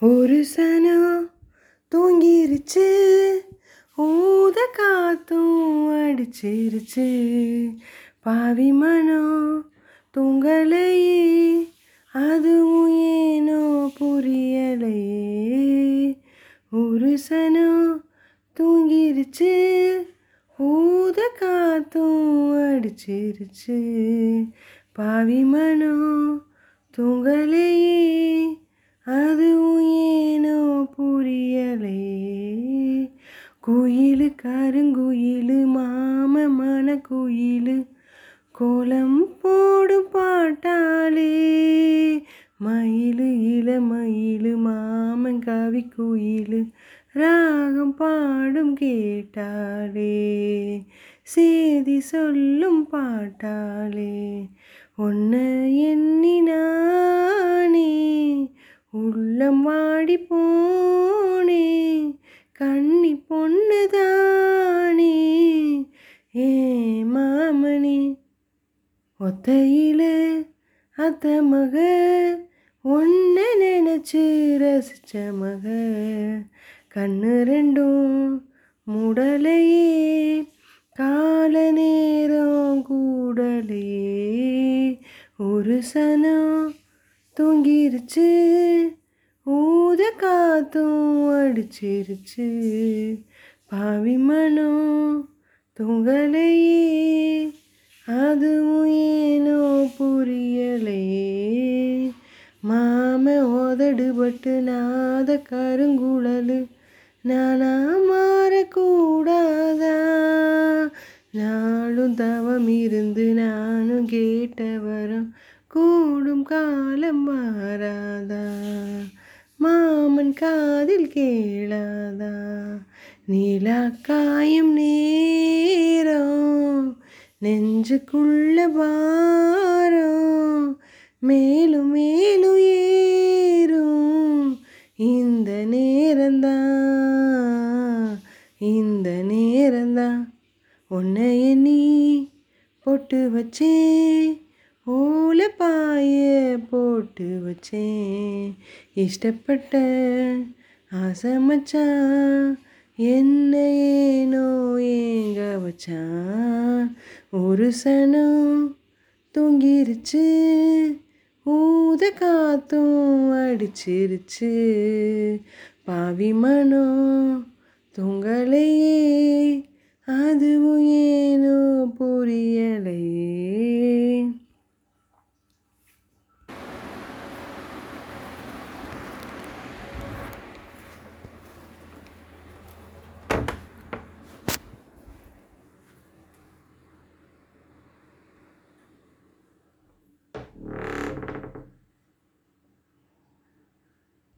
ஒரு சனம் தூங்கிருச்சு ஊத காத்தும் அடிச்சிருச்சு. பாவி மனம் தூங்கலையே அதுவும் ஏனோ புரியலையே. ஒரு சனம் தூங்கிருச்சு ஊத காத்தும் அடிச்சிருச்சு. பாவி மனம் தூங்கலையே அதுவும் ஏனோ புரியலே. குயிலு கருங்குயிலு மாம மன குயிலு கோலம் போடும் பாட்டாளே. மயிலு இளமயிலு மாமன் கவி குயிலு ராகம் பாடும் கேட்டாலே சேதி சொல்லும் பாட்டாலே உன்னை எண்ணினா உள்ளம் வாடி போனே கண்ணி பொண்ணுதானே ஏ மாமனே. ஒத்தையில அத்த மக ஒன்ன நினைச்சு ரசிச்ச மக. கண்ணு ரெண்டும் முடலையே கால நேரம் கூடலையே. ஒரு சனம் தூங்கிருச்சு. ஊத காத்தும் அடிச்சிருச்சு. பாவி மனம் தூங்கலையே. அதுவும் ஏனோ புரியலையே. மாம உதடுபட்டு நாத கருங்குழலு. நானா மாறக்கூடாதா? நாளும் தவம் இருந்து நானும் கேட்டவரும். கூடும் காலம் மாறாதா? மாமன் காதில் கேளாதா? நீலா காயும் நேரம் நெஞ்சுக்குள்ள பாரம் மேலும் மேலும் ஏறும். இந்த நேரந்தான் இந்த நேரந்தான் உன்னைய நீ பொட்டு வச்சே ஓல பாய போட்டு வச்சேன். இஷ்டப்பட்ட ஆசை மச்சான் என்ன ஏனோ ஏங்க வச்சான் ஒரு சனம் தூங்கிருச்சு ஊத காத்தும் அடிச்சிருச்சு. பாவி மனம் தூங்கலையே அதுவும் ஏனோ புரியலையே. you